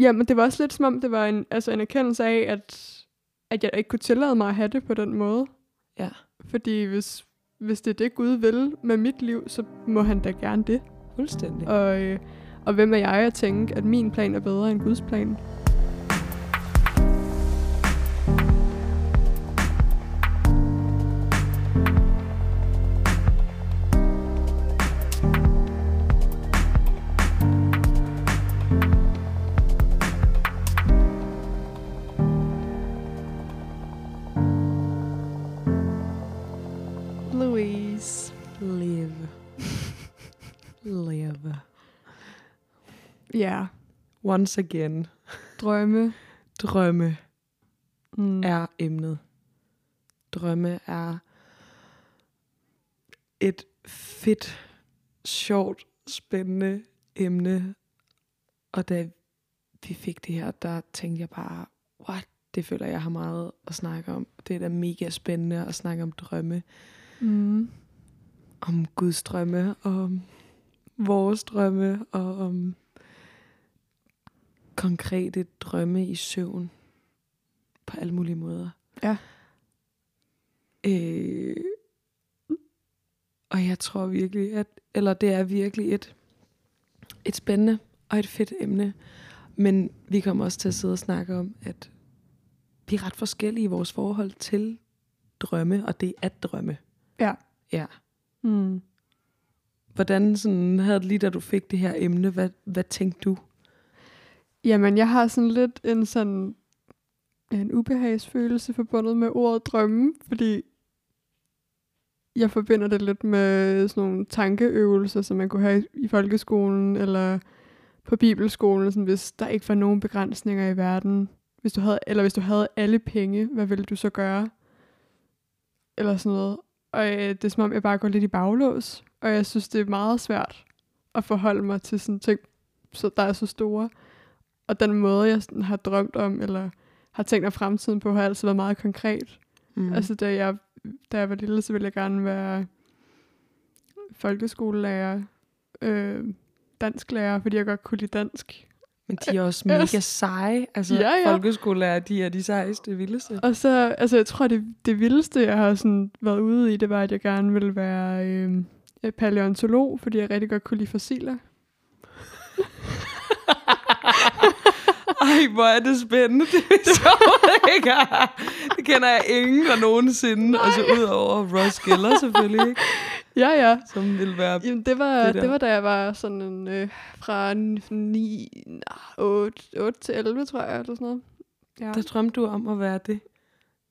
Ja, men det var også lidt som om, det var en, altså en erkendelse af, at, at jeg ikke kunne tillade mig at have det på den måde. Ja. Fordi hvis, hvis det er det, Gud vil med mit liv, så må han da gerne det. Fuldstændig. Og, øh, og hvem er jeg at tænke, at min plan er bedre end Guds plan? Once again. drømme. Drømme Mm. er emnet. Drømme er et fedt, sjovt, spændende emne. Og da vi fik det her, der tænkte jeg bare, what? Det føler jeg har meget at snakke om. Det er da mega spændende at snakke om drømme. Mm. Om Guds drømme, og om vores drømme, og om konkrete drømme i søvn. På alle mulige måder. Ja. Øh, og jeg tror virkelig, at, eller det er virkelig et, et spændende og et fedt emne. Men vi kommer også til at sidde og snakke om, at vi er ret forskellige i vores forhold til drømme, og det at drømme. Ja. Ja. Mm. Hvordan sådan, havde det lige da du fik det her emne, hvad, hvad tænkte du? Jamen, jeg har sådan lidt en sådan en ubehagsfølelse forbundet med ordet drømme, fordi jeg forbinder det lidt med sådan nogle tankeøvelser, som man kunne have i folkeskolen eller på bibelskolen, sådan, hvis der ikke var nogen begrænsninger i verden. Hvis du havde, eller hvis du havde alle penge, hvad ville du så gøre? Eller sådan noget. Og øh, det er som om, jeg bare går lidt i baglås. Og jeg synes, det er meget svært at forholde mig til sådan ting, så der er så store. Og den måde, jeg sådan har drømt om, eller har tænkt mig fremtiden på, har altid været meget konkret. Mm. Altså, da jeg, da jeg var lille, så ville jeg gerne være folkeskolelærer, øh, dansklærer, fordi jeg godt kunne lide dansk. Men de er også mega seje. Altså, Ja, ja. folkeskolelærer, de er de sejeste, vildeste. Og så, altså, jeg tror, det, det vildeste, jeg har sådan været ude i, det var, at jeg gerne ville være øh, paleontolog, fordi jeg rigtig godt kunne lide fossiler. Ej, hvor er det spændende. Det er sjovt, ikke? Det kender jeg ingen, der nogensinde. Altså ud over Ross Geller selvfølgelig, ikke? Ja, ja. Som vil være... Jamen, det var, Det det, der. det var da jeg var sådan en, øh, fra 9, 8, 8 til 11, tror jeg, eller sådan noget. Ja. Der drømte du om at være det.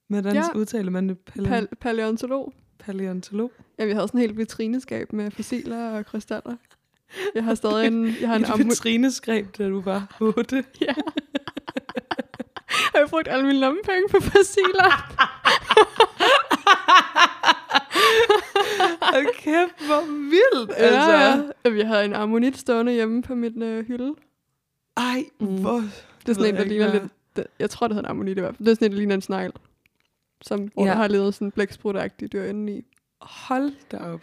Hvordan Ja. udtaler man det? Pale- Pal- paleontolog. paleontolog? Ja, vi havde sådan en helt vitrineskab med fossiler og krystaller. Jeg har stadig en, jeg har en Et ammu- vitrineskræb, da du var 8. ja. Jeg har brugt alle mine lommepenge på fossiler. Hold kæft, hvor vildt, Ja, altså. ja. Jeg har en ammonit stående hjemme på min øh, hylde. Ej, Mm. hvor... Det er sådan en, der jeg ligner hvad- lidt... Det, jeg tror, det hedder en ammonit i hvert fald. Det er sådan en, der ligner en snegl. Som, hvor Ja. der har levet sådan en blæksprut-agtig dyr indeni. Hold da op.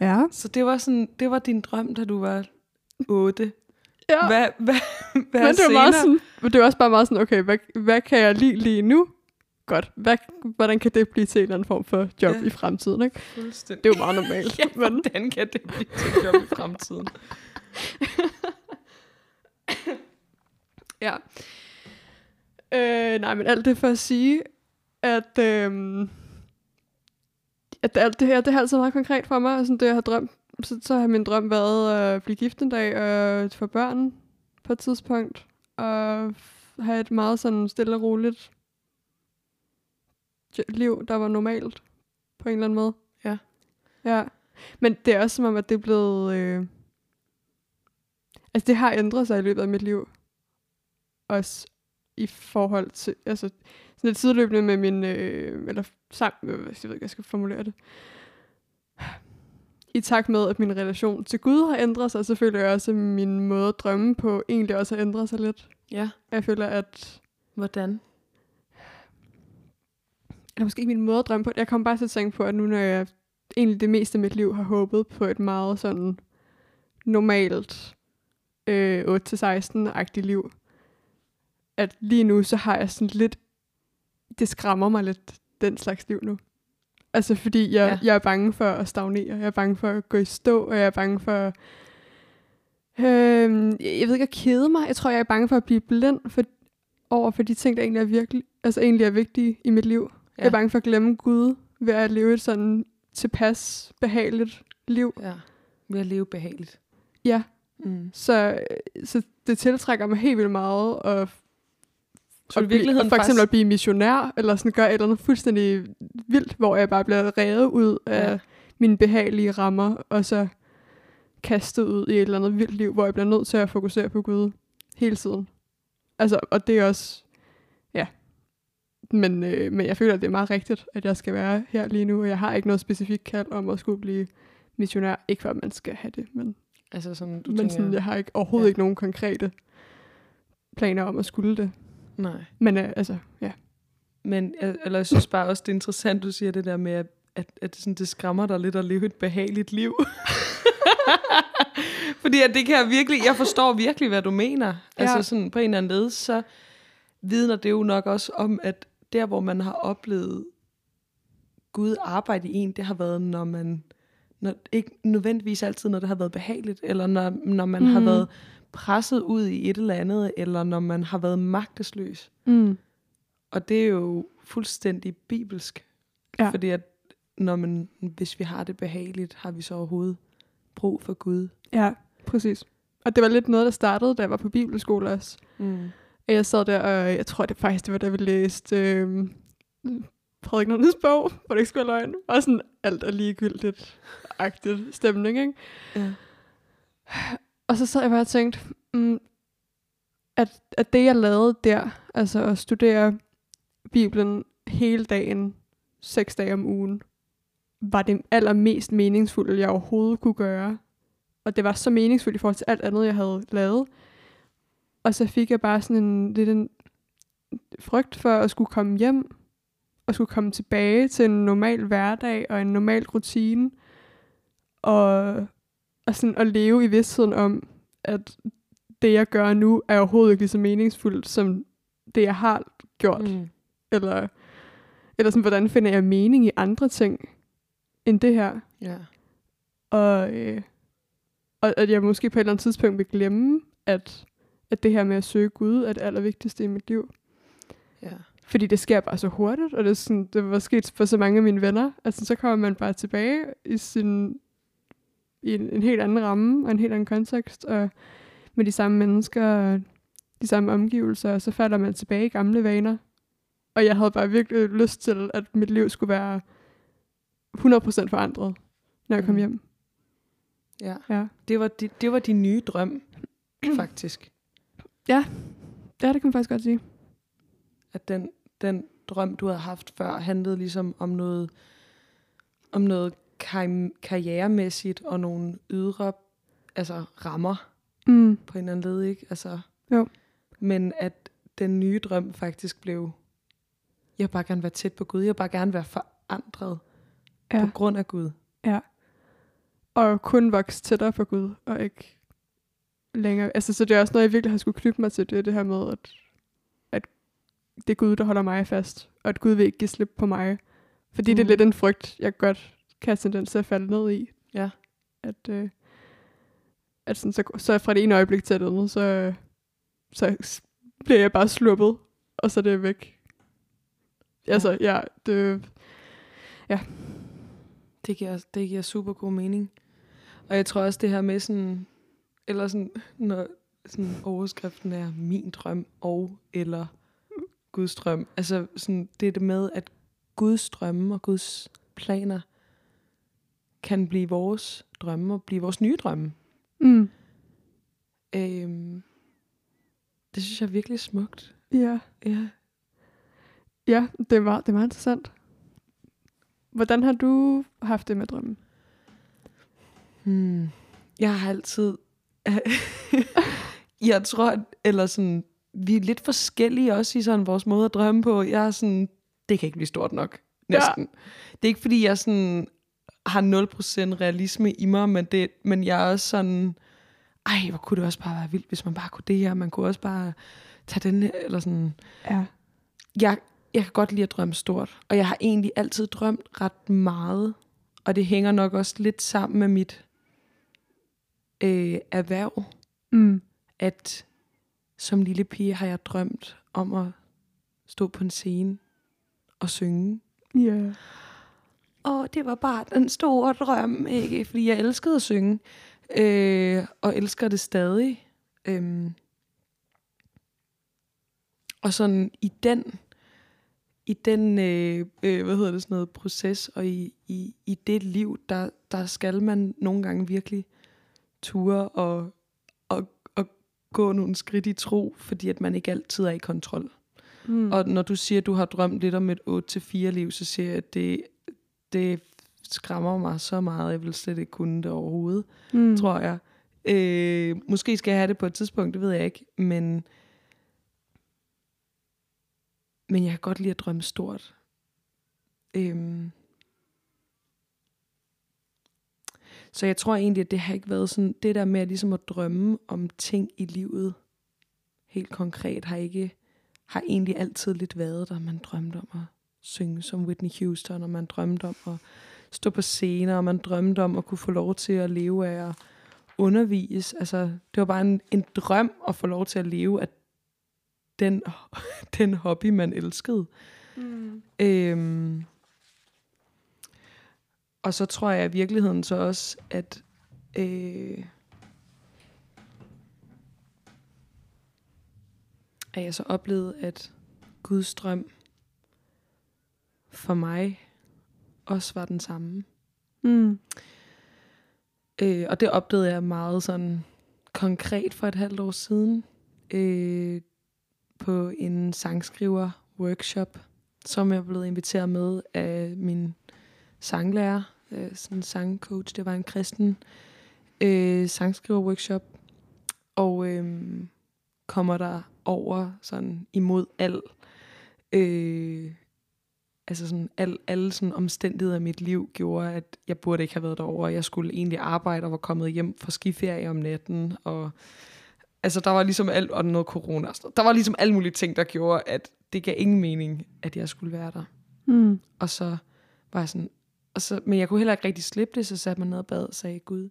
Ja. Så det var, sådan, det var din drøm, da du var 8. ja. Hvad, hvad, hvad Men det var, meget sådan, det var også bare meget sådan, okay, hvad, hvad kan jeg lide lige nu? Godt. Hvad, hvordan kan det blive til en eller anden form for job Ja. i fremtiden? Ikke? Fuldstændig. Det er jo meget normalt. Ja, men, hvordan kan det blive til et job i fremtiden? ja. Øh, nej, men alt det for at sige, at, øh, at alt det her, det har altid meget konkret for mig. Og sådan det, jeg har drømt, så, så har min drøm været at blive gift en dag og få børn på et tidspunkt. Og have et meget sådan stille og roligt liv, der var normalt på en eller anden måde. Ja. Ja. Men det er også som om, at det er blevet... Øh... Altså, det har ændret sig i løbet af mit liv. Også i forhold til... Altså, sådan lidt sideløbende med min... Øh... Eller sammen... Øh, jeg ved ikke, jeg skal formulere det. I takt med, at min relation til Gud har ændret sig, så føler jeg også, at min måde at drømme på egentlig også har ændret sig lidt. Ja, Jeg føler, at hvordan? eller måske ikke min måde at drømme på. Jeg kom bare til at tænke på, at nu når jeg egentlig det meste af mit liv har håbet på et meget sådan normalt øh, 8-16-agtigt liv, at lige nu, så har jeg sådan lidt, det skræmmer mig lidt, den slags liv nu. Altså fordi jeg, Ja. jeg er bange for at stagnere, jeg er bange for at gå i stå, og jeg er bange for, øhm, jeg ved ikke at kede mig, jeg tror jeg er bange for at blive blind for, over for de ting, der egentlig er virkelig, altså egentlig er vigtige i mit liv. Ja. Jeg er bange for at glemme Gud ved at leve et sådan tilpas behageligt liv. Ja. Ved at leve behageligt. Ja, Mm. så, så det tiltrækker mig helt vildt meget at, Så at virkeligheden blive, for eksempel faktisk- at blive missionær, eller sådan gøre et eller andet fuldstændig vildt, hvor jeg bare bliver revet ud af Ja. mine behagelige rammer, og så kastet ud i et eller andet vildt liv, hvor jeg bliver nødt til at fokusere på Gud hele tiden. Altså, og det er også, ja. Men, øh, men jeg føler, at det er meget rigtigt, at jeg skal være her lige nu, og jeg har ikke noget specifikt kald om at skulle blive missionær. Ikke for, at man skal have det, men Altså sådan, du men tænker, sådan, jeg har ikke, overhovedet ja. ikke nogen konkrete planer om at skulle det. Nej. Men øh, altså, ja. Men eller jeg synes bare også, det er interessant, du siger det der med, at, at, at sådan, det skræmmer dig lidt at leve et behageligt liv. Fordi at det kan jeg virkelig, jeg forstår virkelig, hvad du mener. Ja. Altså sådan på en eller anden led, så vidner det jo nok også om, at der, hvor man har oplevet Gud arbejde i en, det har været, når man, når, ikke nødvendigvis altid, når det har været behageligt, eller når, når man mm. har været presset ud i et eller andet, eller når man har været magtesløs. Mm. Og det er jo fuldstændig bibelsk. Ja. Fordi at når man, hvis vi har det behageligt, har vi så overhovedet brug for Gud. Ja, præcis. Og det var lidt noget, der startede, da jeg var på bibelskole også. Mm. Og jeg sad der, og jeg tror det faktisk, det var da vi læste øh, Prædiknernes bog, hvor det ikke skulle være løgn. Og sådan alt er ligegyldigt agtigt stemning, ikke? Ja. Og så sad jeg bare og tænkte, mm, at, at det jeg lavede der, altså at studere Bibelen hele dagen, seks dage om ugen, var det allermest meningsfulde, jeg overhovedet kunne gøre. Og det var så meningsfuldt i forhold til alt andet, jeg havde lavet. Og så fik jeg bare sådan en lidt en frygt for at skulle komme hjem, og skulle komme tilbage til en normal hverdag og en normal rutine, og, og sådan at leve i vidstheden om, at det, jeg gør nu, er overhovedet ikke lige så meningsfuldt, som det, jeg har gjort. Mm. Eller, eller sådan, hvordan finder jeg mening i andre ting, end det her. Ja. Og, øh, og at jeg måske på et eller andet tidspunkt vil glemme, at, at det her med at søge Gud er det allervigtigste i mit liv. Ja. Fordi det sker bare så hurtigt, og det, er sådan, det var sket for så mange af mine venner. Altså, så kommer man bare tilbage i, sin, i en, en helt anden ramme og en helt anden kontekst, og med de samme mennesker og de samme omgivelser, og så falder man tilbage i gamle vaner. Og jeg havde bare virkelig lyst til, at mit liv skulle være 100% forandret, når jeg kom Mhm. hjem. ja. Ja. Det var, di, det var din nye drøm, faktisk. ja, det kan man faktisk godt sige. At den, den drøm, du havde haft før, handlede ligesom om noget, om noget kar- karrieremæssigt og nogle ydre altså rammer Mm. på en eller anden led, ikke? Altså, Jo. Men at den nye drøm faktisk blev, jeg vil bare gerne være tæt på Gud, jeg vil bare gerne være forandret Ja. på grund af Gud. Og kun vokse tættere på Gud, og ikke længere. Altså, så det er også noget, jeg virkelig har skulle knytte mig til, det, det her med, at, at det er Gud, der holder mig fast, og at Gud vil ikke give slip på mig. Fordi mm. det er Mhm. lidt en frygt, jeg godt kan have tendens til at falde ned i. Ja. At, øh, at sådan, så, så fra det ene øjeblik til det andet, så, så bliver jeg bare sluppet, og så er det væk. Altså, ja, det, Det giver, det giver super god mening. Og jeg tror også det her med sådan, eller sådan, når sådan overskriften er min drøm og eller Guds drøm. Altså sådan, det er det med, at Guds drømme og Guds planer kan blive vores drømme og blive vores nye drømme. mm, Øhm, det synes jeg er virkelig smukt. ja. Ja. Ja, det var, det var interessant. Hvordan har du haft det med drømmen? Hmm. Jeg har altid... jeg tror, at- eller sådan, vi er lidt forskellige også i sådan vores måde at drømme på. Jeg er sådan, det kan ikke blive stort nok, næsten. Ja. Det er ikke, fordi jeg sådan har 0% realisme i mig, men, det, men jeg er også sådan, ej, hvor kunne det også bare være vildt, hvis man bare kunne det her. Man kunne også bare tag den her, eller sådan. Ja. Jeg, jeg kan godt lide at drømme stort, og jeg har egentlig altid drømt ret meget, og det hænger nok også lidt sammen med mit øh, erhverv, Mm. at som lille pige har jeg drømt om at stå på en scene og synge. Ja. Og det var bare den store drøm, ikke? Fordi jeg elskede at synge, øh, og elsker det stadig. Øhm. Og sådan i den, i den øh, øh, hvad hedder det, sådan noget proces, og i, i, i det liv, der, der skal man nogle gange virkelig ture og, og, og gå nogle skridt i tro, fordi at man ikke altid er i kontrol. Mm. Og når du siger, at du har drømt lidt om et 8-4 liv, så siger jeg, at det, det skræmmer mig så meget, jeg vil slet ikke kunne det overhovedet, mm. tror jeg. Øh, måske skal jeg have det på et tidspunkt, det ved jeg ikke, men, men jeg kan godt lide at drømme stort. Øhm. Så jeg tror egentlig, at det har ikke været sådan, det der med at, ligesom at drømme om ting i livet, helt konkret, har ikke har egentlig altid lidt været der. Man drømte om at synge som Whitney Houston, og man drømte om at stå på scener, og man drømte om at kunne få lov til at leve af at undervise. Altså, det var bare en, en drøm at få lov til at leve af den, den hobby, man elskede. Mm. Øhm, og så tror jeg i virkeligheden så også, at øh, at jeg så oplevede, at Guds drøm for mig også var den samme. Mm. Øh, og det opdagede jeg meget sådan konkret for et halvt år siden øh, på en sangskriver-workshop, som jeg blevet inviteret med af min sanglærer, øh, sådan en sangcoach. Det var en kristen øh, sangskriver-workshop. Og øh, kommer der over sådan imod al øh, altså sådan al, alle sådan omstændigheder i mit liv gjorde, at jeg burde ikke have været derovre. Jeg skulle egentlig arbejde og var kommet hjem fra skiferie om natten. Og, altså der var ligesom alt, og noget corona. Der var ligesom alle mulige ting, der gjorde, at det gav ingen mening, at jeg skulle være der. Mm. Og så var jeg sådan, og så, men jeg kunne heller ikke rigtig slippe det, så satte man ned og bad og sagde, Gud,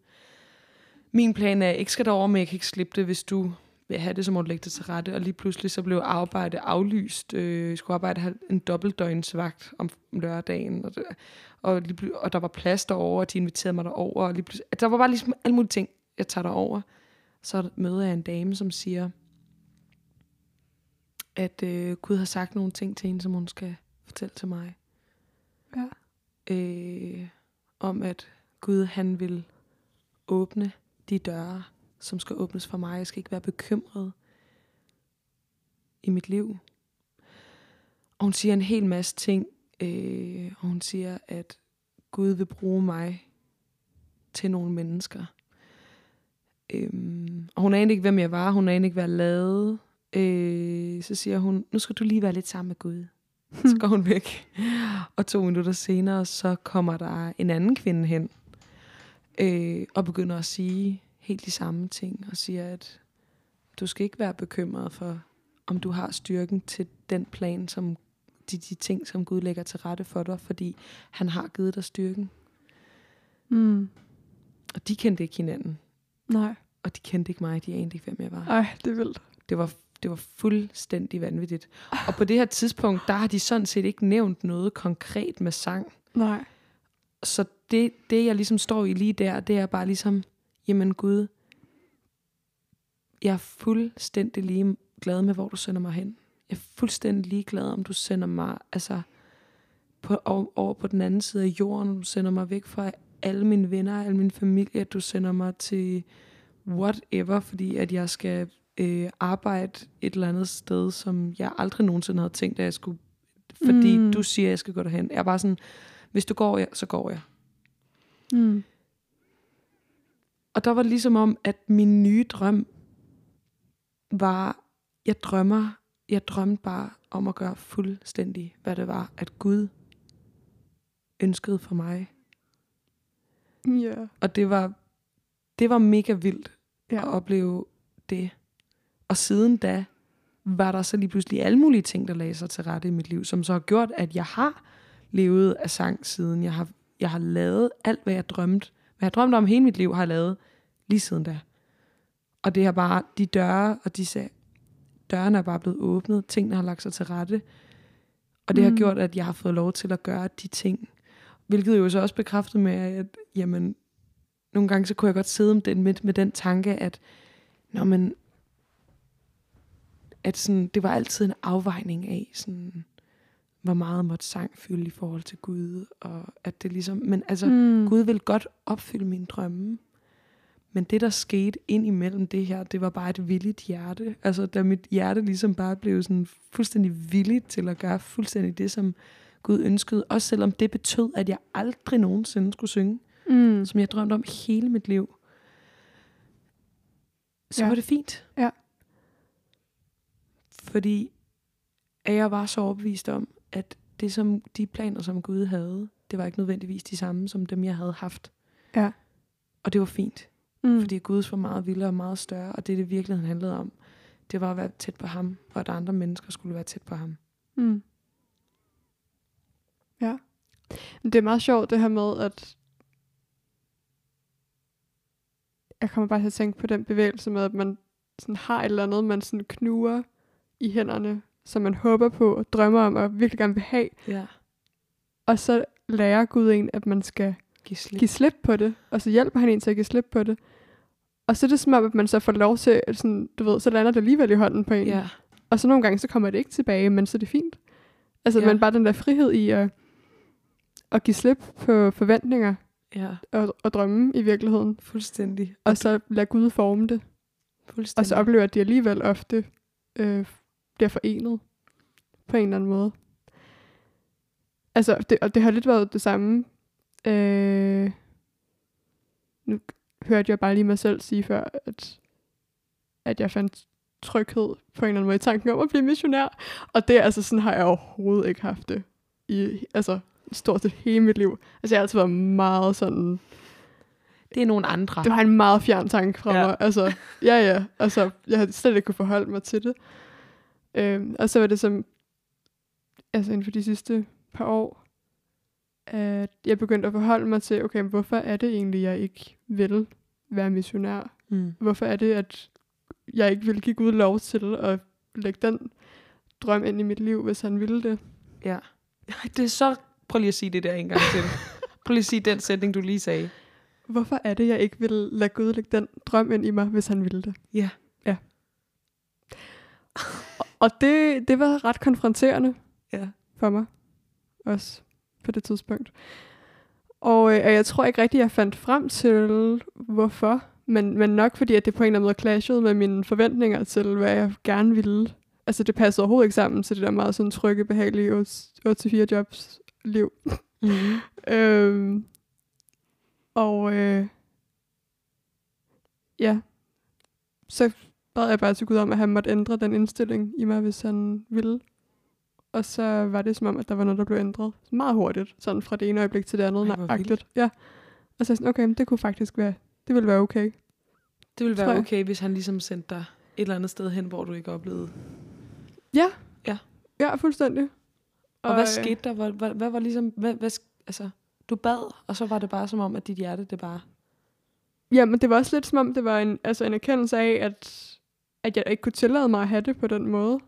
min plan er, jeg ikke skal derover, men jeg kan ikke slippe det, hvis du vil have det, så må du lægge det til rette. Og lige pludselig så blev arbejde aflyst. Øh, jeg skulle arbejde en dobbeltdøgnsvagt om lørdagen. Og, det, og, lige, og der var plads derovre, og de inviterede mig derover. Og lige pludselig, der var bare ligesom alle mulige ting, jeg tager derover. Så møder jeg en dame, som siger, at øh, Gud har sagt nogle ting til hende, som hun skal fortælle til mig. Ja. Øh, om at Gud han vil åbne de døre, som skal åbnes for mig. Jeg skal ikke være bekymret i mit liv. Og hun siger en hel masse ting. Øh, og hun siger, at Gud vil bruge mig til nogle mennesker. Øhm, og hun anede ikke, hvem jeg var. Hun anede ikke, hvad jeg lavede. Øh, så siger hun, nu skal du lige være lidt sammen med Gud. Så går hun væk. Og to minutter senere, så kommer der en anden kvinde hen. Øh, og begynder at sige helt de samme ting. Og siger, at du skal ikke være bekymret for, om du har styrken til den plan, som de, de ting, som Gud lægger til rette for dig. Fordi han har givet dig styrken. Mm. Og de kendte ikke hinanden. Nej. Og de kendte ikke mig. De anede ikke, hvem jeg var. Ej, det er vildt. Det var, det var fuldstændig vanvittigt. Og på det her tidspunkt, der har de sådan set ikke nævnt noget konkret med sang. Nej. Så det, det, jeg ligesom står i lige der, det er bare ligesom, jamen Gud, jeg er fuldstændig lige glad med, hvor du sender mig hen. Jeg er fuldstændig ligeglad, om du sender mig altså, på, over, på den anden side af jorden, du sender mig væk fra alle mine venner, alle min familie, at du sender mig til whatever, fordi at jeg skal øh, arbejde et eller andet sted, som jeg aldrig nogensinde havde tænkt, at jeg skulle, fordi Mm. du siger, at jeg skal gå derhen. Jeg er bare sådan, hvis du går, ja, så går jeg. Mm. Og der var det ligesom om, at min nye drøm var, jeg drømmer, jeg drømte bare om at gøre fuldstændig, hvad det var, at Gud ønskede for mig. Ja. Og det var, det var mega vildt Ja. at opleve det. Og siden da, var der så lige pludselig alle mulige ting, der lagde sig til rette i mit liv, som så har gjort, at jeg har levet af sang siden. Jeg har, jeg har lavet alt, hvad jeg drømte. Hvad jeg drømte om hele mit liv, har jeg lavet lige siden da. Og det har bare, de døre, og de sag, dørene er bare blevet åbnet, tingene har lagt sig til rette. Og det mm. har gjort, at jeg har fået lov til at gøre de ting. Hvilket jo så også bekræftet med, at jamen, nogle gange så kunne jeg godt sidde med den, med, med den tanke, at når man, at sådan, det var altid en afvejning af, sådan, hvor meget måtte sang fylde i forhold til Gud, og at det ligesom, men altså, mm. Gud vil godt opfylde mine drømme, men det, der skete ind imellem det her, det var bare et villigt hjerte. Altså, da mit hjerte ligesom bare blev sådan fuldstændig villigt til at gøre fuldstændig det, som Gud ønskede. Også selvom det betød, at jeg aldrig nogensinde skulle synge, Mm. som jeg drømte om hele mit liv. Så ja. var det fint. Ja. Fordi at jeg var så overbevist om, at det som de planer, som Gud havde, det var ikke nødvendigvis de samme, som dem, jeg havde haft. Ja. Og det var fint. Mm. Fordi Guds var meget vildere og meget større, og det, det virkeligheden handlede om, det var at være tæt på ham, og at andre mennesker skulle være tæt på ham. Mm. Ja. Men det er meget sjovt det her med, at jeg kommer bare til at tænke på den bevægelse med, at man sådan har et eller andet, man sådan knuger i hænderne, som man håber på og drømmer om og virkelig gerne vil have. Ja. Og så lærer Gud en, at man skal Giv slip. give slip på det, og så hjælper han en til at give slip på det. Og så er det som om, at man så får lov til, at sådan, du ved, så lander det alligevel i hånden på en. Ja. Og så nogle gange, så kommer det ikke tilbage, men så er det fint. Altså, Ja. men bare den der frihed i at, at give slip på forventninger ja, og, og drømme i virkeligheden. fuldstændig. Og så lade Gud forme det. Og fuldstændig. så oplever at de alligevel ofte øh, bliver forenet på en eller anden måde. Altså, det, og det har lidt været det samme. Øh, nu hørte jeg bare lige mig selv sige før, at, at jeg fandt tryghed på en eller anden måde i tanken om at blive missionær. Og det altså sådan har jeg overhovedet ikke haft det i altså, stort set hele mit liv. Altså jeg har altid været meget sådan, det er nogle andre. det var en meget fjern tanke fra Ja. mig. Altså, ja, ja. Altså, jeg havde slet ikke kunne forholde mig til det. Øhm, og så var det som, altså inden for de sidste par år, at jeg begyndte at forholde mig til, okay, hvorfor er det egentlig, jeg ikke vil være missionær? Mm. Hvorfor er det, at jeg ikke vil give Gud lov til at lægge den drøm ind i mit liv, hvis han ville det? Ja. Det er så... Prøv lige at sige det der en gang til. Prøv lige at sige den sætning, du lige sagde. Hvorfor er det, jeg ikke vil lade Gud lægge den drøm ind i mig, hvis han ville det? Ja. Ja. Og- det, det var ret konfronterende Ja. for mig. Også på det tidspunkt. Og, øh, jeg tror ikke rigtig, jeg fandt frem til, hvorfor. Men, men nok fordi, at det på en eller anden måde clashede med mine forventninger til, hvad jeg gerne ville. Altså, det passede overhovedet ikke sammen til det der meget sådan trygge, behagelige 8-4 jobs liv. Mm. Øhm, og øh, ja, så bad jeg bare til Gud om, at han måtte ændre den indstilling i mig, hvis han ville. Og så var det som om, at der var noget, der blev ændret meget hurtigt, sådan fra det ene øjeblik til det andet. Ej, nøjagtigt. Ja. Og så sådan, okay, men det kunne faktisk være, det ville være okay. Det ville være okay, hvis han ligesom sendte dig et eller andet sted hen, hvor du ikke oplevede. Ja. Ja. Ja, fuldstændig. Og, og hvad øh, skete der? Hvad, hvad, hvad var ligesom... Hvad, hvad, altså, du bad, og så var det bare som om, at dit hjerte, det bare... Ja, men det var også lidt som om, det var en, altså en erkendelse af, at, at jeg ikke kunne tillade mig at have det på den måde.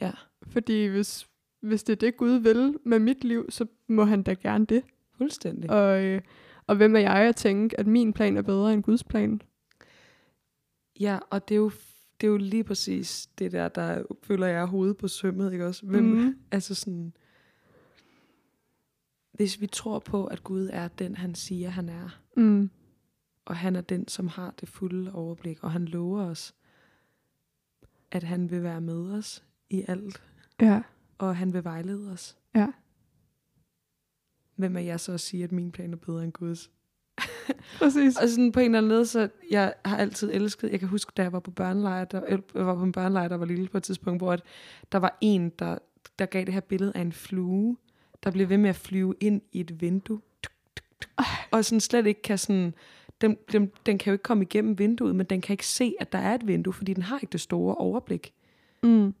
Ja. Fordi hvis, hvis det er det, Gud vil med mit liv, så må han da gerne det. Fuldstændig. Og, øh, og hvem er jeg at tænke, at min plan er bedre end Guds plan? Ja, og det er jo, det er jo lige præcis det der, der føler jeg hovedet på sømmet, ikke også? Hvem, Mhm. Altså sådan... Hvis vi tror på, at Gud er den, han siger, han er, Mm. og han er den, som har det fulde overblik, og han lover os, at han vil være med os i alt, Ja, og han vil vejlede os. ja. Hvem er jeg så at sige, at min plan er bedre end Guds? Præcis. Og sådan på en eller anden led, så jeg har altid elsket, jeg kan huske, da jeg var på børnelejr, der, jeg var på en børnelejr, der var lille på et tidspunkt, hvor at der var en, der, der gav det her billede af en flue, der blev ved med at flyve ind i et vindue. Og sådan slet ikke kan sådan, den, den, den kan jo ikke komme igennem vinduet, men den kan ikke se, at der er et vindue, fordi den har ikke det store overblik. Mm.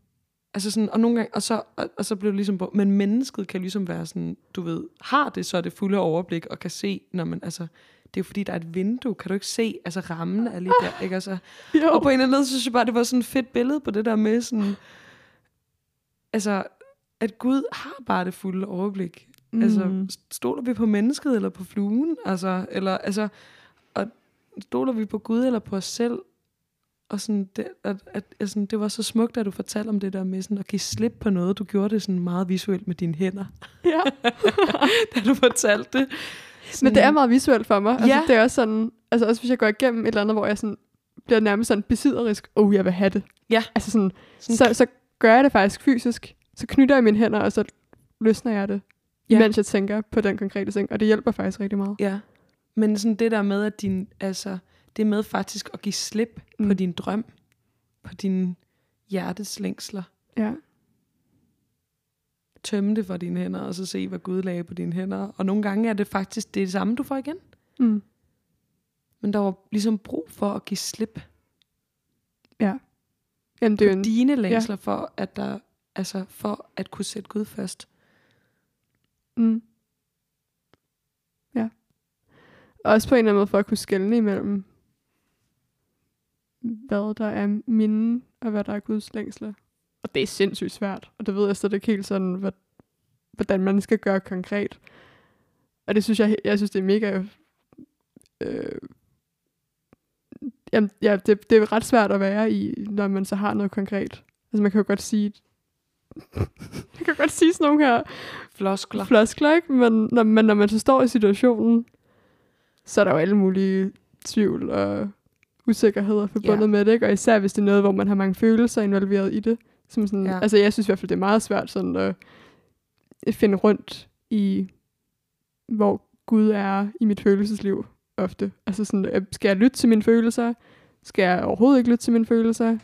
Altså sådan, og nogle gange, og så, og, og så blev det ligesom, men mennesket kan ligesom være sådan, du ved, har det så det fulde overblik, og kan se, når man, altså, det er jo fordi, der er et vindue, kan du ikke se, altså rammen er lige der, ikke? Altså, Jo. og på en eller anden måde, så synes jeg bare, det var sådan et fedt billede på det der med sådan, altså, at Gud har bare det fulde overblik. Mm. Altså, stoler vi på mennesket eller på fluen? Altså, eller, altså, stoler vi på Gud eller på os selv? Og sådan, det, at, at, at sådan, det var så smukt, at du fortalte om det der med sådan, at give slip på noget. Du gjorde det sådan meget visuelt med dine hænder, ja. da du fortalte det. Men det er meget visuelt for mig. Altså, Ja. det er også sådan, altså også hvis jeg går igennem et eller andet, hvor jeg sådan, bliver nærmest sådan besidderisk, oh, jeg vil have det. Ja. Altså sådan, Sådan- så, så gør jeg det faktisk fysisk. Så knytter jeg mine hænder, og så løsner jeg det, ja. mens jeg tænker på den konkrete ting. Og det hjælper faktisk rigtig meget. Ja. Men sådan det der med, at din, altså, det med faktisk at give slip mm. på din drøm, på din hjertets længsler, Ja. tømme det for dine hænder, og så se, hvad Gud lagde på dine hænder. Og nogle gange er det faktisk det samme, du får igen. Mm. Men der var ligesom brug for at give slip Ja. Jamen, det er jo en, dine længsler, ja. for at der, altså for at kunne sætte Gud først. Mm. Ja. Og også på en eller anden måde for at kunne skelne imellem, hvad der er mine, og hvad der er Guds længsler. Og det er sindssygt svært, og det ved jeg slet ikke helt sådan, hvad, hvordan man skal gøre konkret. Og det synes jeg, jeg synes, det er mega... Øh, jamen, ja, det, det er ret svært at være i, når man så har noget konkret. Altså man kan jo godt sige, man kan godt sige sådan nogle her Floskler. floskler, ikke? Men når, men når man så står i situationen, så er der jo alle mulige tvivl og usikkerheder forbundet Ja. med det, ikke? Og især hvis det er noget, hvor man har mange følelser involveret i det. Som sådan, Ja. Altså jeg synes i hvert fald, det er meget svært sådan at finde rundt i, hvor Gud er i mit følelsesliv ofte. Altså sådan, øh, skal jeg lytte til mine følelser? Skal jeg overhovedet ikke lytte til mine følelser?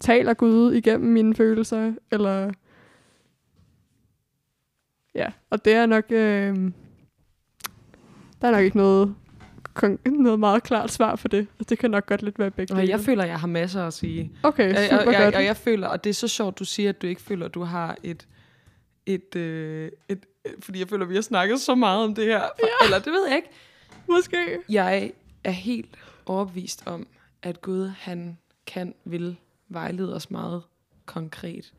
Taler Gud igennem mine følelser? Eller Ja, og det er nok... Øh, der er nok ikke noget, noget meget klart svar på det. Og det kan nok godt lidt være begge dele. jeg føler, jeg har masser at sige. Okay, super og, jeg, godt. og jeg føler, og det er så sjovt, du siger, at du ikke føler, at du har et... et, øh, et øh, fordi jeg føler, at vi har snakket så meget om det her. Ja. Eller det ved jeg ikke. Måske. Jeg er helt overbevist om, at Gud, han kan, vil vejlede os meget konkret.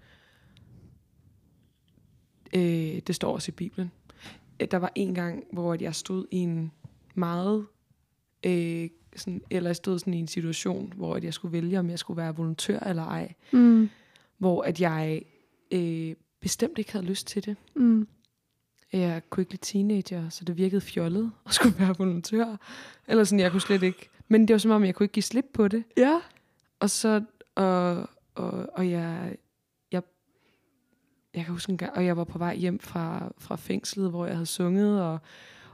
Øh, det står også i Bibelen. Der var en gang, hvor jeg stod i en meget, øh, sådan, eller jeg stod sådan i en situation, hvor at jeg skulle vælge, om jeg skulle være volontør eller ej. Mm. Hvor at jeg øh, bestemt ikke havde lyst til det. Mm. Jeg kunne ikke lide teenager, så det virkede fjollet at skulle være volontør. Eller sådan, jeg kunne slet ikke. Men det var som om, jeg kunne ikke give slip på det. Ja. Og så, og, og, og jeg, jeg, jeg kan huske en gang, og jeg var på vej hjem fra, fra fængslet, hvor jeg havde sunget, og,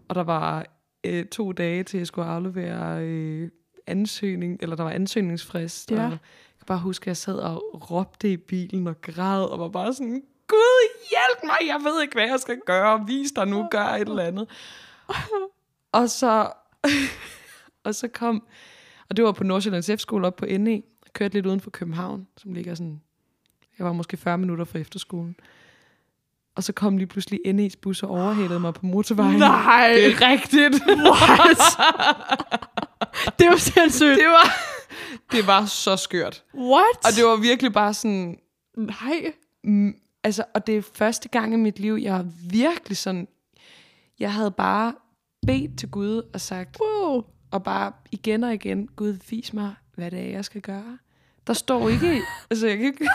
og der var øh, to dage til, jeg skulle aflevere øh, ansøgning, eller der var ansøgningsfrist, Ja. og jeg kan bare huske, at jeg sad og råbte i bilen og græd, og var bare sådan, Gud, hjælp mig, jeg ved ikke, hvad jeg skal gøre, vis dig nu, gør et eller andet. Og så, og så kom, og det var på Nordsjællands F-skole op på NE, kørte lidt uden for København, som ligger sådan, jeg var måske 40 minutter fra efterskolen. Og så kom lige pludselig NE's bus og overhældede mig på motorvejen. Nej. Det er rigtigt. What? det var sindssygt. det var, det var så skørt. What? Og det var virkelig bare sådan, Nej. mm, altså, og det er første gang i mit liv, jeg har virkelig sådan, jeg havde bare bedt til Gud og sagt, Wow. og bare igen og igen, Gud, vis mig, hvad det er, jeg skal gøre. Der står ikke, altså jeg kan ikke...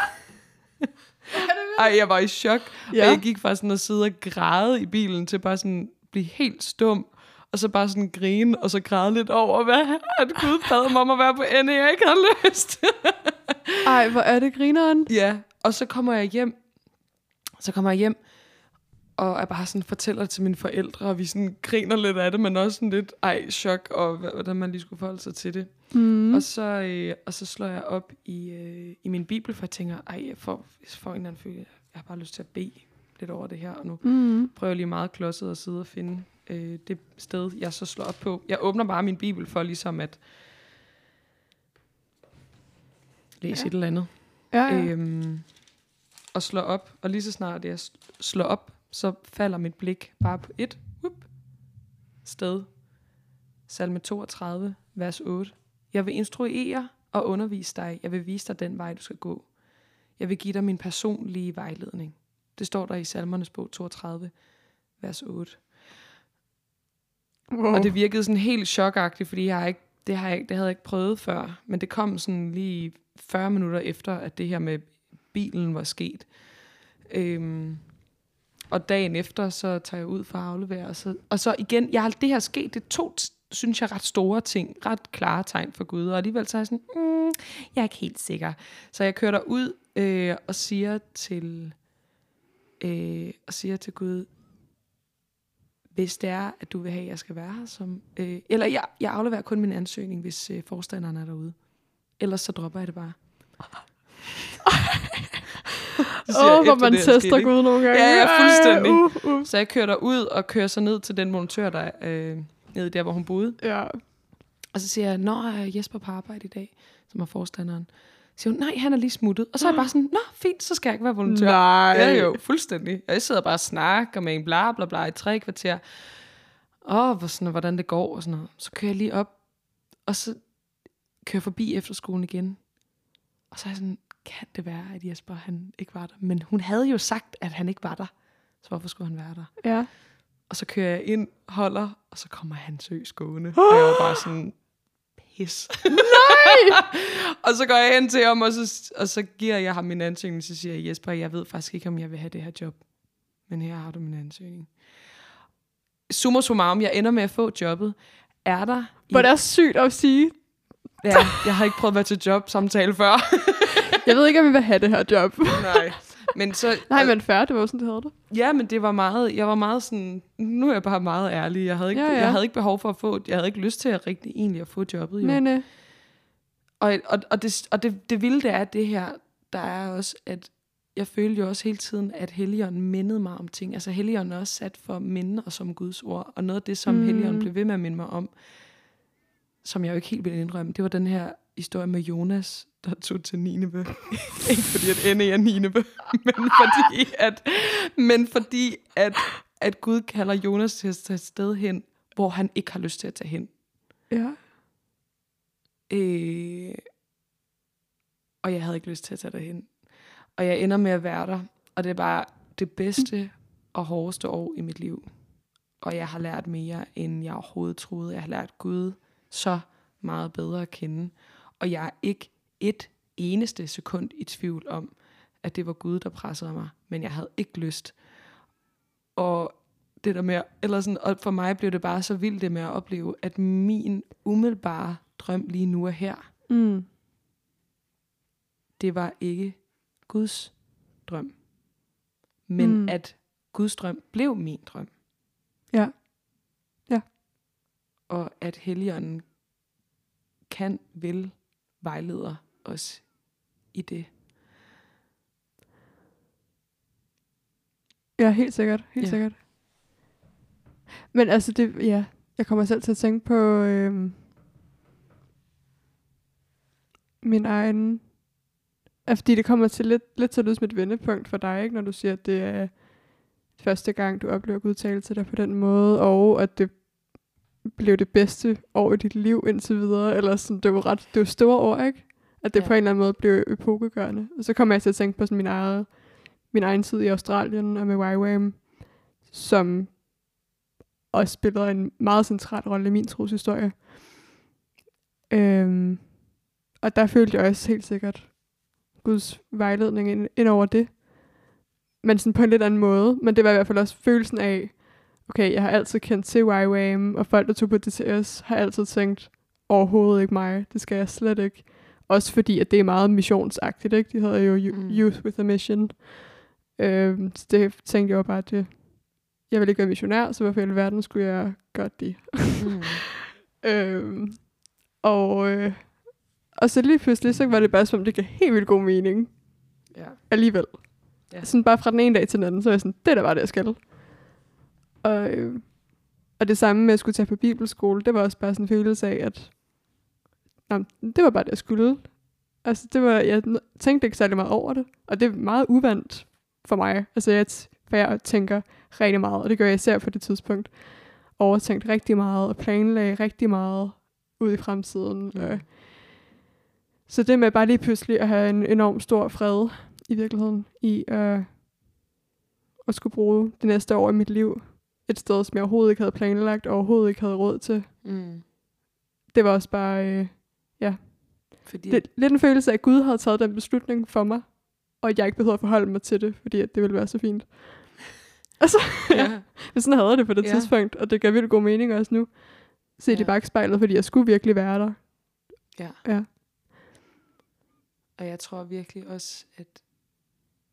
Ej, jeg var i chok, ja. Og jeg gik fra sådan at sidde og græde i bilen, til bare sådan blive helt stum, og så bare sådan grine, og så græde lidt over, hvad at Gud bad mig om at være på NE, jeg ikke havde lyst. Ej, hvor er det grineren. ja, og så kommer jeg hjem, så kommer jeg hjem, og jeg bare sådan fortæller det til mine forældre, og vi sådan griner lidt af det, men også sådan lidt, ej, chok, og hvordan man lige skulle forholde sig til det. Mm. Og, så, øh, og så slår jeg op i, øh, i min bibel, for jeg tænker, ej, jeg får, jeg får en eller anden følelse, jeg har bare lyst til at bede lidt over det her, og nu Mm. prøver jeg lige meget klodset at sidde og finde øh, det sted, jeg så slår op på. Jeg åbner bare min bibel for ligesom at læse Ja. et eller andet. Ja, ja. Øhm, og slår op, og lige så snart jeg slår op, så falder mit blik bare på et whoop, sted. Salme 32, vers 8. Jeg vil instruere og undervise dig. Jeg vil vise dig den vej, du skal gå. Jeg vil give dig min personlige vejledning. Det står der i Salmernes bog 32, vers 8. Wow. Og det virkede sådan helt chokagtigt, fordi jeg har ikke, det, har jeg, ikke- det havde jeg ikke prøvet før. Men det kom sådan lige 40 minutter efter, at det her med bilen var sket. Øhm, og dagen efter, så tager jeg ud for at aflevere. Og så, og så igen, jeg har, det her sket, det er to, synes jeg, ret store ting. Ret klare tegn for Gud. Og alligevel så er jeg sådan, mm, jeg er ikke helt sikker. Så jeg kører derud øh, og siger til, øh, og siger til Gud, hvis det er, at du vil have, at jeg skal være her. Som, øh, eller jeg, jeg afleverer kun min ansøgning, hvis øh, forstanderen er derude. Ellers så dropper jeg det bare. Åh, hvor efter man det tester? Gud nogle gange. Ja, ja, fuldstændig. Uh, uh. Så jeg kører derud og kører så ned til den montør, der øh, nede der, hvor hun boede. Ja. Og så siger jeg, nå, er Jesper på arbejde i dag, som er forstanderen. Så siger hun, nej, han er lige smuttet. Og så er jeg bare sådan, nå, fint, så skal jeg ikke være volontør. Nej. Ja, jo, fuldstændig. Og jeg sidder bare og snakker med en bla bla bla i tre kvarter. Åh, hvor sådan, hvordan det går og sådan noget. Så kører jeg lige op, og så kører jeg forbi efterskolen igen. Og så er jeg sådan, kan det være, at Jesper han ikke var der? Men hun havde jo sagt, at han ikke var der. Så hvorfor skulle han være der? Ja. Og så kører jeg ind, holder, og så kommer han søs gående. Og jeg var bare sådan, pis. Nej! og så går jeg hen til ham, og så, og så giver jeg ham min ansøgning. Så siger jeg, Jesper, jeg ved faktisk ikke, om jeg vil have det her job. Men her har du min ansøgning. Summa summarum, jeg ender med at få jobbet. Er der... Hvor det er sygt at sige. Ja, jeg har ikke prøvet at være til jobsamtale før. Jeg ved ikke, om jeg vil have det her job. Nej. Men så, Nej, men færdig, det var sådan, det havde det. Ja, men det var meget, jeg var meget sådan, nu er jeg bare meget ærlig. Jeg havde ikke, Ja, ja. Jeg havde ikke behov for at få, jeg havde ikke lyst til at rigtig egentlig at få jobbet. Jo. Nej, nej. Og, og, og, det, og det, det vilde er det her, der er også, at jeg følte jo også hele tiden, at Helligånden mindede mig om ting. Altså Helligånden er også sat for minde og som Guds ord. Og noget af det, som mm. Helligånden blev ved med at minde mig om, som jeg jo ikke helt ville indrømme, det var den her historie med Jonas, der tog til Nineve. ikke fordi at ende er Nineve, men fordi at, men fordi at, at Gud kalder Jonas til at tage et sted hen, hvor han ikke har lyst til at tage hen. Ja. Øh, og jeg havde ikke lyst til at tage derhen. Og jeg ender med at være der. Og det er bare det bedste og hårdeste år i mit liv. Og jeg har lært mere, end jeg overhovedet troede. Jeg har lært Gud så meget bedre at kende. Og jeg er ikke et eneste sekund i tvivl om, at det var Gud, der pressede mig. Men jeg havde ikke lyst. Og det der med, eller sådan, og for mig blev det bare så vildt det med at opleve, at min umiddelbare drøm lige nu er her. Mm. Det var ikke Guds drøm. Men Mm. at Guds drøm blev min drøm. Ja. Ja. Og at Helligånden kan, vil, vejleder os i det. Ja, helt sikkert. Helt Ja. sikkert. Men altså, det, ja, jeg kommer selv til at tænke på øhm, min egen... Ja, fordi det kommer til lidt, lidt til at lyde som et vendepunkt for dig, ikke? når du siger, at det er første gang, du oplever Gud tale til dig på den måde, og at det blev det bedste år i dit liv indtil videre, eller sådan, det var ret, det var store år, ikke? At det ja. På en eller anden måde blev epokegørende. Og så kommer jeg til at tænke på sådan min egen, min egen tid i Australien og med YWAM, som også spillede en meget central rolle i min troshistorie. Øhm, og der følte jeg også helt sikkert Guds vejledning ind, ind over det. Men sådan på en lidt anden måde. Men det var i hvert fald også følelsen af, okay, jeg har altid kendt til YWAM, og folk, der tog på DTS, har altid tænkt, overhovedet ikke mig, det skal jeg slet ikke. Også fordi, at det er meget missionsagtigt, ikke? De hedder jo Mm. Youth with a Mission. Øhm, så det tænkte jeg jo bare, at det, jeg ville ikke være missionær, så hvorfor i alverden skulle jeg gøre det? Mm. Øhm, og, øh, og så lige pludselig, så var det bare som om, det gav helt vildt god mening Ja. alligevel. Ja. Sådan bare fra den ene dag til den anden, så var jeg sådan, det der var det, jeg skal. Og, øh, og det samme med at skulle tage på bibelskole, det var også bare sådan en følelse af, at nå, det var bare det, jeg skulle. Altså, det var, jeg tænkte ikke særlig meget over det, og det er meget uvandt for mig. Altså, jeg, for jeg tænker rigtig meget, og det gør jeg især på det tidspunkt. Overtænkt rigtig meget, og planlagde rigtig meget ud i fremtiden. Mm. Så det med bare lige pludselig at have en enorm stor fred i virkeligheden, i øh, at skulle bruge det næste år i mit liv, et sted, som jeg overhovedet ikke havde planlagt, og overhovedet ikke havde råd til. Mm. Det var også bare... Øh, Fordi, det, lidt en følelse af, at Gud havde taget den beslutning for mig, og jeg ikke behøvede at forholde mig til det, fordi at det ville være så fint. Altså, ja. ja. Sådan havde jeg det på det Ja. ja. tidspunkt, og det gør virkelig god mening også nu. Se ja. Ja. i bagspejlet, fordi jeg skulle virkelig være der. Ja. Ja. Og jeg tror virkelig også, at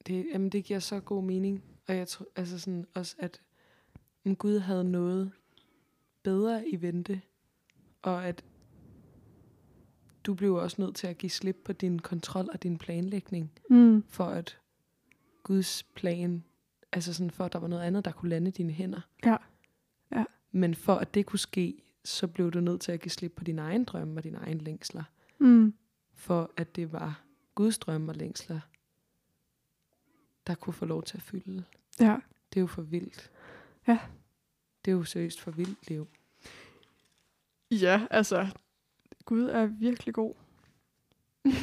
det, jamen det giver så god mening. Og jeg tror altså sådan også, at om Gud havde noget bedre i vente, og at du blev også nødt til at give slip på din kontrol og din planlægning, Mm. for at Guds plan, altså sådan for at der var noget andet, der kunne lande dine hænder. Ja. Ja. Men for at det kunne ske, så blev du nødt til at give slip på dine egne drømme og dine egne længsler Mm. for at det var Guds drømme og længsler, der kunne få lov til at fylde. Ja. Det er jo for vildt. Ja. Det er jo seriøst for vildt liv. Ja, altså, Gud er virkelig god.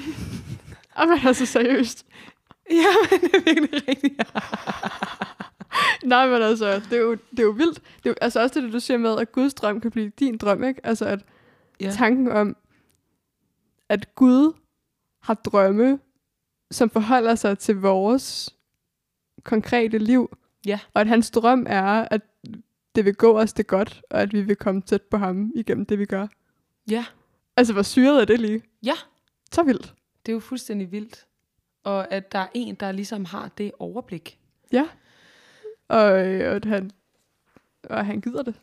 Jamen altså seriøst. Ja, men det er virkelig rigtigt. Nej, men altså, det er jo, det er jo vildt. Det er jo, altså også det, du siger med, at Guds drøm kan blive din drøm, ikke? Altså, at Ja. tanken om, at Gud har drømme, som forholder sig til vores konkrete liv. Ja. Og at hans drøm er, at det vil gå os det godt, og at vi vil komme tæt på ham igennem det, vi gør. Ja. Altså, hvor syret er det lige? Ja. Så vildt. Det er jo fuldstændig vildt. Og at der er en, der ligesom har det overblik. Ja. Og, og at han, og han gider det.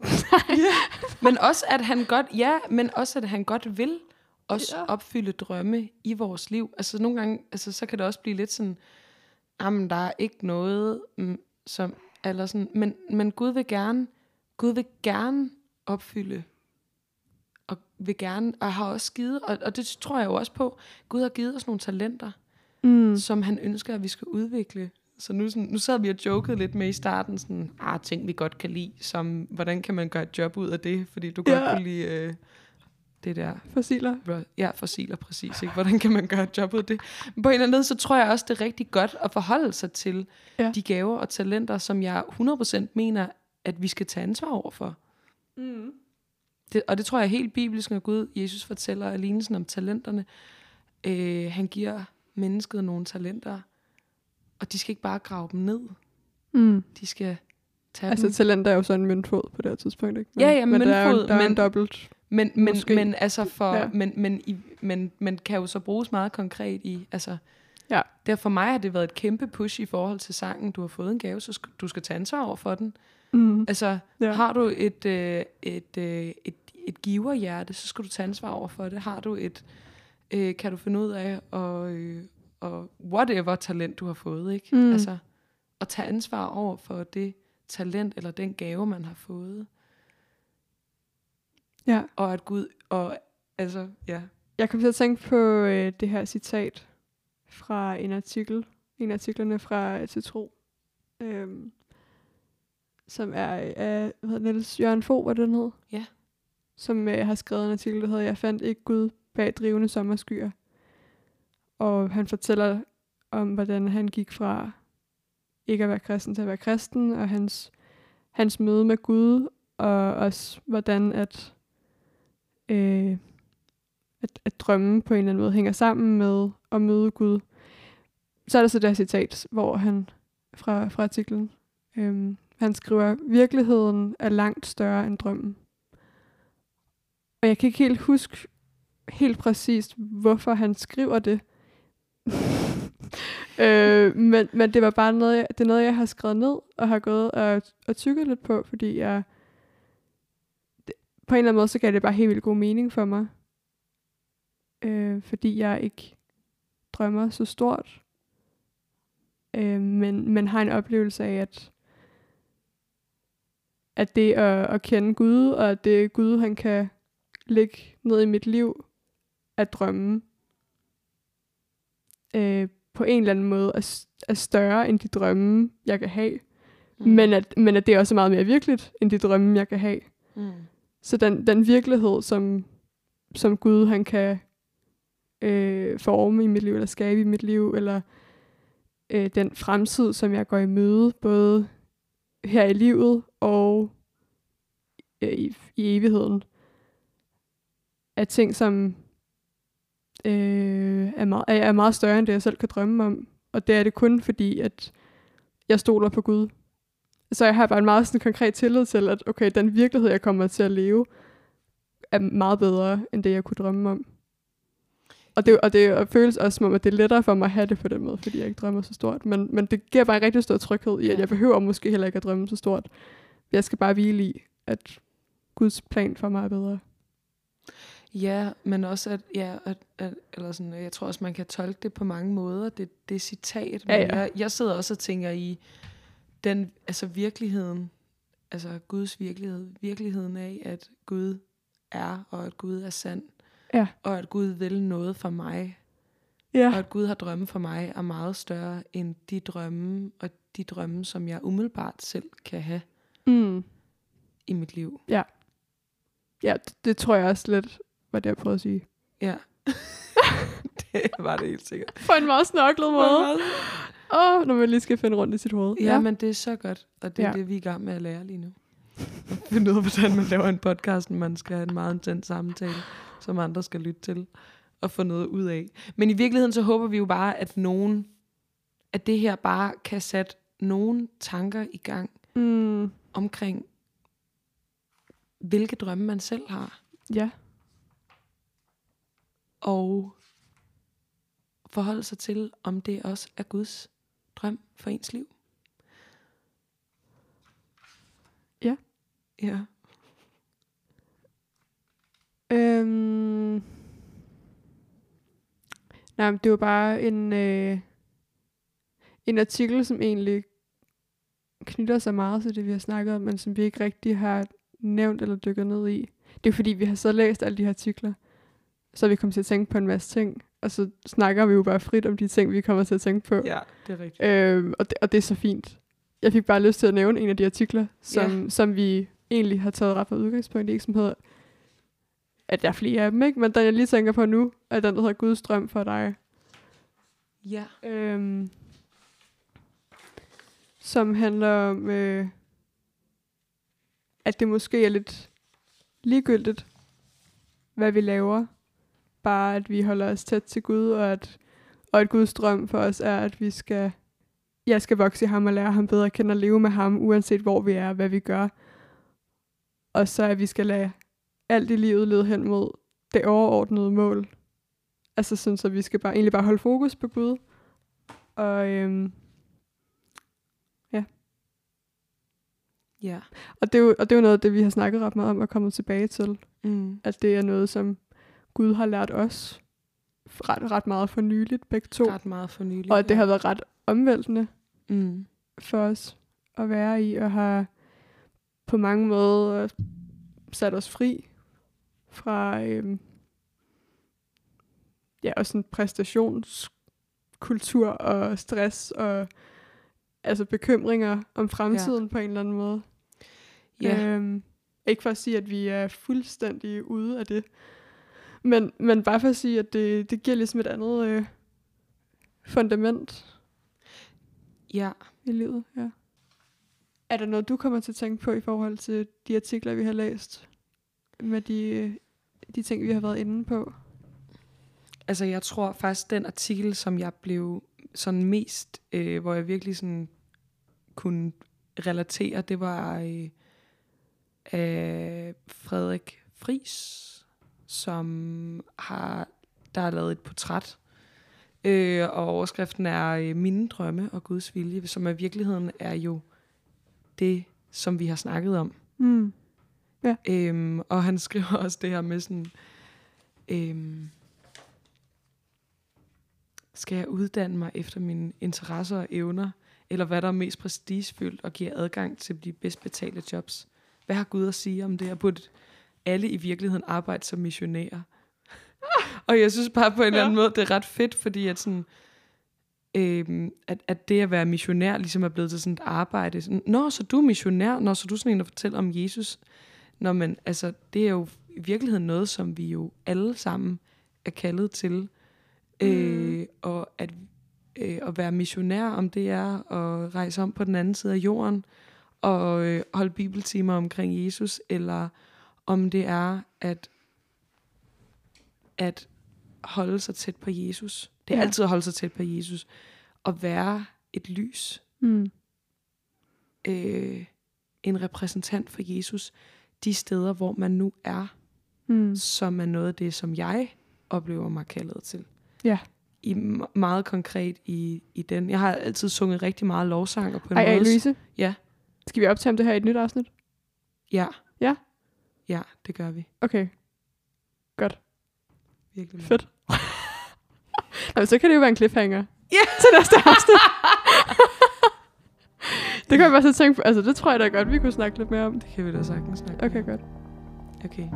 Men også, at han godt, ja, men også, at han godt vil også Ja. ja. opfylde drømme i vores liv. Altså nogle gange, altså, så kan det også blive lidt sådan, jamen, der er ikke noget, mm, som, eller sådan, men, men Gud vil gerne, Gud vil gerne opfylde, og vil gerne, og har også givet, og, og det tror jeg jo også på, Gud har givet os nogle talenter, Mm. som han ønsker, at vi skal udvikle. Så nu, sådan, nu sad vi og jokede lidt med i starten, sådan, ah, ting vi godt kan lide, som, hvordan kan man gøre et job ud af det, fordi du Ja. godt kunne lide øh, det der, Fossiler. ja, fossiler præcis, ikke? hvordan kan man gøre et job ud af det. Men på en eller anden måde, så tror jeg også, det er rigtig godt at forholde sig til Ja. de gaver og talenter, som jeg 100% mener, at vi skal tage ansvar over for. Mm. Det, og det tror jeg er helt bibelsk, når Gud, Jesus fortæller af lignelsen om talenterne. Øh, han giver mennesket nogle talenter, og de skal ikke bare grave dem ned. Mm. De skal tage Altså, dem. talent er jo så en møntfod på det her tidspunkt, ikke? Ja, ja, men der er, jo- møntfod, der er en men- dobbelt. Men, men, måske. men, altså for, Ja. men, men, i, men, men kan jo så bruges meget konkret i, altså, Ja. der for mig har det været et kæmpe push i forhold til sangen. Du har fået en gave, så skal, du skal tage ansvar over for den. Mm. Altså, Ja. ja. har du et, øh, et, øh, et, et giverhjerte, så skal du tage ansvar over for det. Har du et, øh, kan du finde ud af, og, øh, og whatever talent du har fået, ikke? Mm. Altså, at tage ansvar over for det talent, eller den gave, man har fået. Ja. Og at Gud, og altså, ja. Jeg kom til at tænke på øh, det her citat fra en artikel, en af artiklerne fra Til Tro, øhm, som er af hvad hedder Niels Jørgen Fogh, hvad den hed? Ja. Som øh, har skrevet en artikel, der hedder Jeg fandt ikke Gud bag drivende sommerskyer. Og han fortæller om, hvordan han gik fra ikke at være kristen til at være kristen, og hans, hans møde med Gud, og også hvordan at, øh, at, at drømme på en eller anden måde hænger sammen med at møde Gud. Så er der så det her citat, hvor han fra, fra artiklen, øh, han skriver, virkeligheden er langt større end drømmen. Og jeg kan ikke helt huske helt præcist, hvorfor han skriver det. øh, men, men det var bare noget, jeg, det er noget, jeg har skrevet ned, og har gået og, og tykket lidt på, fordi jeg, på en eller anden måde, så gav det bare helt vildt god mening for mig. Øh, fordi jeg ikke drømmer så stort, øh, men, men har en oplevelse af, at at det at, at kende Gud, og at det Gud, han kan lægge ned i mit liv, at drømme. øh, på en eller anden måde er, er større end de drømme, jeg kan have. Mm. Men, at, men at det er også meget mere virkeligt, end de drømme, jeg kan have. Mm. Så den, den virkelighed, som, som Gud han kan øh, forme i mit liv, eller skabe i mit liv, eller øh, den fremtid, som jeg går i møde, både her i livet og øh, i, i evigheden, er ting, som øh, er, meget, er meget større end det, jeg selv kan drømme om. Og det er det kun fordi, at jeg stoler på Gud. Så jeg har bare en meget sådan konkret tillid til, at okay, den virkelighed, jeg kommer til at leve, er meget bedre, end det, jeg kunne drømme om. Og det, og det og føles også som om, at det er lettere for mig at have det på den måde, fordi jeg ikke drømmer så stort. Men, men det giver bare en rigtig stor tryghed i, at jeg behøver måske heller ikke at drømme så stort. Jeg skal bare hvile i, at Guds plan for mig er bedre. Ja, men også at, ja, at, at, eller sådan, jeg tror også, man kan tolke det på mange måder, det, det citat. Men Ja, ja. Jeg, jeg sidder også og tænker i den, altså virkeligheden, altså Guds virkelighed, virkeligheden af, at Gud er, og at Gud er sand, Ja. og at Gud vil noget for mig, Ja. og at Gud har drømme for mig, er meget større end de drømme, og de drømme, som jeg umiddelbart selv kan have Mm. i mit liv. Ja, det, det tror jeg også lidt, var det, jeg prøvede at sige. Ja. det var det helt sikkert. På en meget snørklet måde. Åh, oh, når man lige skal finde rundt i sit hoved. Ja, men det er så godt, og det er Ja. ja. det, vi er i gang med at lære lige nu. Finde ud af, hvordan man laver en podcast, når man skal have en meget intens samtale, som andre skal lytte til og få noget ud af. Men i virkeligheden så håber vi jo bare, at nogen, at det her bare kan sætte nogle tanker i gang Mm, omkring, hvilke drømme man selv har, ja. og forholde sig til, om det også er Guds drøm for ens liv. Ja. Ja. Øhm, nej, men det var bare en, øh, en artikel, som egentlig knytter sig meget til det, vi har snakket om, men som vi ikke rigtig har nævnt eller dykket ned i. Det er fordi, vi har så læst alle de her artikler, så vi kommet til at tænke på en masse ting, og så snakker vi jo bare frit om de ting, vi kommer til at tænke på. Ja, det er rigtigt. Øhm, og, det, og det er så fint. Jeg fik bare lyst til at nævne en af de artikler, som, Ja. som vi egentlig har taget ret meget udgangspunkt i, som hedder, at der er flere af dem, ikke? men den jeg lige tænker på nu, er den, der hedder Guds drøm for dig. Ja. Øhm, som handler om, øh, at det måske er lidt ligegyldigt, hvad vi laver. Bare at vi holder os tæt til Gud, og at, og at Guds drøm for os er, at vi skal, jeg skal vokse i ham og lære ham bedre at kende og leve med ham, uanset hvor vi er og hvad vi gør. Og så at vi skal lade alt i livet lede hen mod det overordnede mål. Altså sådan, så vi skal bare, egentlig bare holde fokus på Gud. Og, øhm, Ja. og, det er jo, og det er jo noget af det, vi har snakket ret meget om og kommet tilbage til. Mm. At det er noget, som Gud har lært os ret, ret meget for nyligt, begge to. Ret meget for nylig. Og at det har været ret omvæltende Mm. for os at være i, og har på mange måder sat os fri fra øhm, ja, også sådan præstationskultur og stress og altså bekymringer om fremtiden ja. på en eller anden måde. Ja. Øhm, ikke for at sige, at vi er fuldstændig ude af det, men, men bare for at sige, at det, det giver ligesom et andet øh, fundament ja. i livet. Ja. Er der noget, du kommer til at tænke på i forhold til de artikler, vi har læst? Med de, øh, de ting, vi har været inde på? Altså, jeg tror faktisk, den artikel, som jeg blev sådan mest, øh, hvor jeg virkelig sådan kunne relatere, det var øh, af Frederik Fris, som har, der har lavet et portræt. Øh, og overskriften er øh, Mine drømme og Guds vilje, som i virkeligheden er jo det, som vi har snakket om. Mm. Øhm, og han skriver også det her med sådan, øhm, skal jeg uddanne mig efter mine interesser og evner, eller hvad der er mest prestigefyldt og giver adgang til de bedst betalte jobs? Hvad har Gud at sige om det? Og burde alle i virkeligheden arbejde som missionærer? og jeg synes bare på en eller anden måde, det er ret fedt, fordi at sådan, øhm, at, at det at være missionær ligesom er blevet til sådan et arbejde. Sådan, Nå, så du er missionær? Nå, så du er sådan en, der fortæller om Jesus? Nå, men altså, det er jo i virkeligheden noget, som vi jo alle sammen er kaldet til. Mm. Øh, og at, øh, at være missionær, om det er at rejse om på den anden side af jorden, og øh, holde bibeltimer omkring Jesus, eller om det er at, at holde sig tæt på Jesus. Det er Ja. altid at holde sig tæt på Jesus. Og være et lys. Mm. Øh, en repræsentant for Jesus. De steder, hvor man nu er, Mm. som er noget af det, som jeg oplever mig kaldet til. Ja. I meget konkret i, i den. Jeg har altid sunget rigtig meget lovsang, og på en Ej, ej, måde... Louise. Ja. Skal vi optage om det her i et nyt afsnit? Ja. Ja? Ja, det gør vi. Okay, Virkelig. fedt. Nå, så kan det jo være en cliffhanger. Ja. Til næste afsnit. det kan jeg bare så tænke på. Altså, det tror jeg da godt, vi kunne snakke lidt mere om. Det kan vi da sagtens snakke Okay, godt. Okay.